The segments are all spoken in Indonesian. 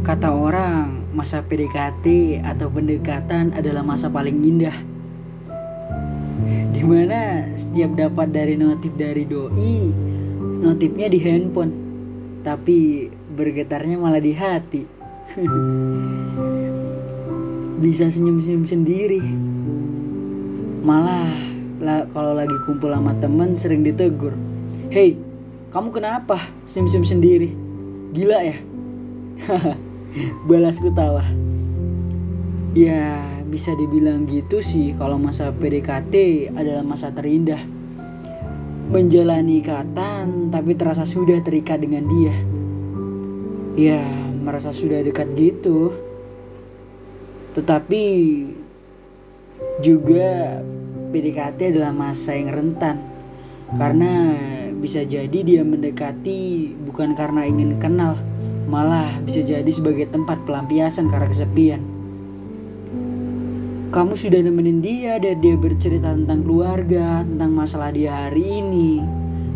Kata orang, masa PDKT atau pendekatan adalah masa paling indah. Di mana setiap dapat dari notif dari doi, notifnya di handphone, tapi bergetarnya malah di hati. Bisa senyum-senyum sendiri. Malah lah, kalau lagi kumpul sama temen sering ditegur. Hei, kamu kenapa senyum-senyum sendiri? Gila ya? Balasku tawa. Ya, bisa dibilang gitu sih kalau masa PDKT adalah masa terindah. Menjalani ikatan tapi terasa sudah terikat dengan dia. Ya, merasa sudah dekat gitu. Tetapi juga PDKT adalah masa yang rentan. Karena bisa jadi dia mendekati bukan karena ingin kenal, malah bisa jadi sebagai tempat pelampiasan karena kesepian. Kamu sudah nemenin dia dan dia bercerita tentang keluarga, tentang masalah dia hari ini.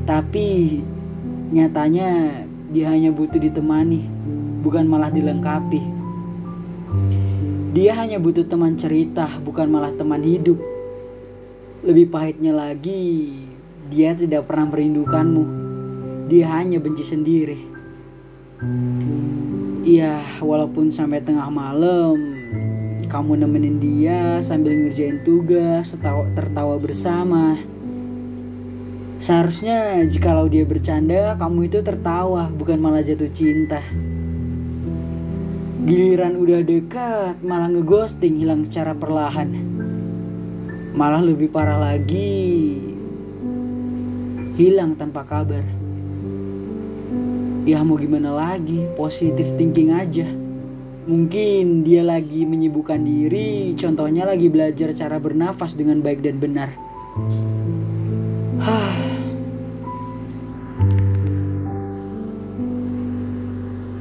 Tapi nyatanya dia hanya butuh ditemani, bukan malah dilengkapi. Dia hanya butuh teman cerita, bukan malah teman hidup. Lebih pahitnya lagi, dia tidak pernah merindukanmu. Dia hanya benci sendiri. Iya, walaupun sampai tengah malam kamu nemenin dia sambil ngerjain tugas, tertawa, tertawa bersama. Seharusnya jikalau dia bercanda, kamu itu tertawa, bukan malah jatuh cinta. Giliran udah dekat, malah ngeghosting hilang secara perlahan. Malah lebih parah lagi, hilang tanpa kabar. Ya mau gimana lagi, positif thinking aja. Mungkin dia lagi menyibukkan diri, contohnya lagi belajar cara bernafas dengan baik dan benar. Hah,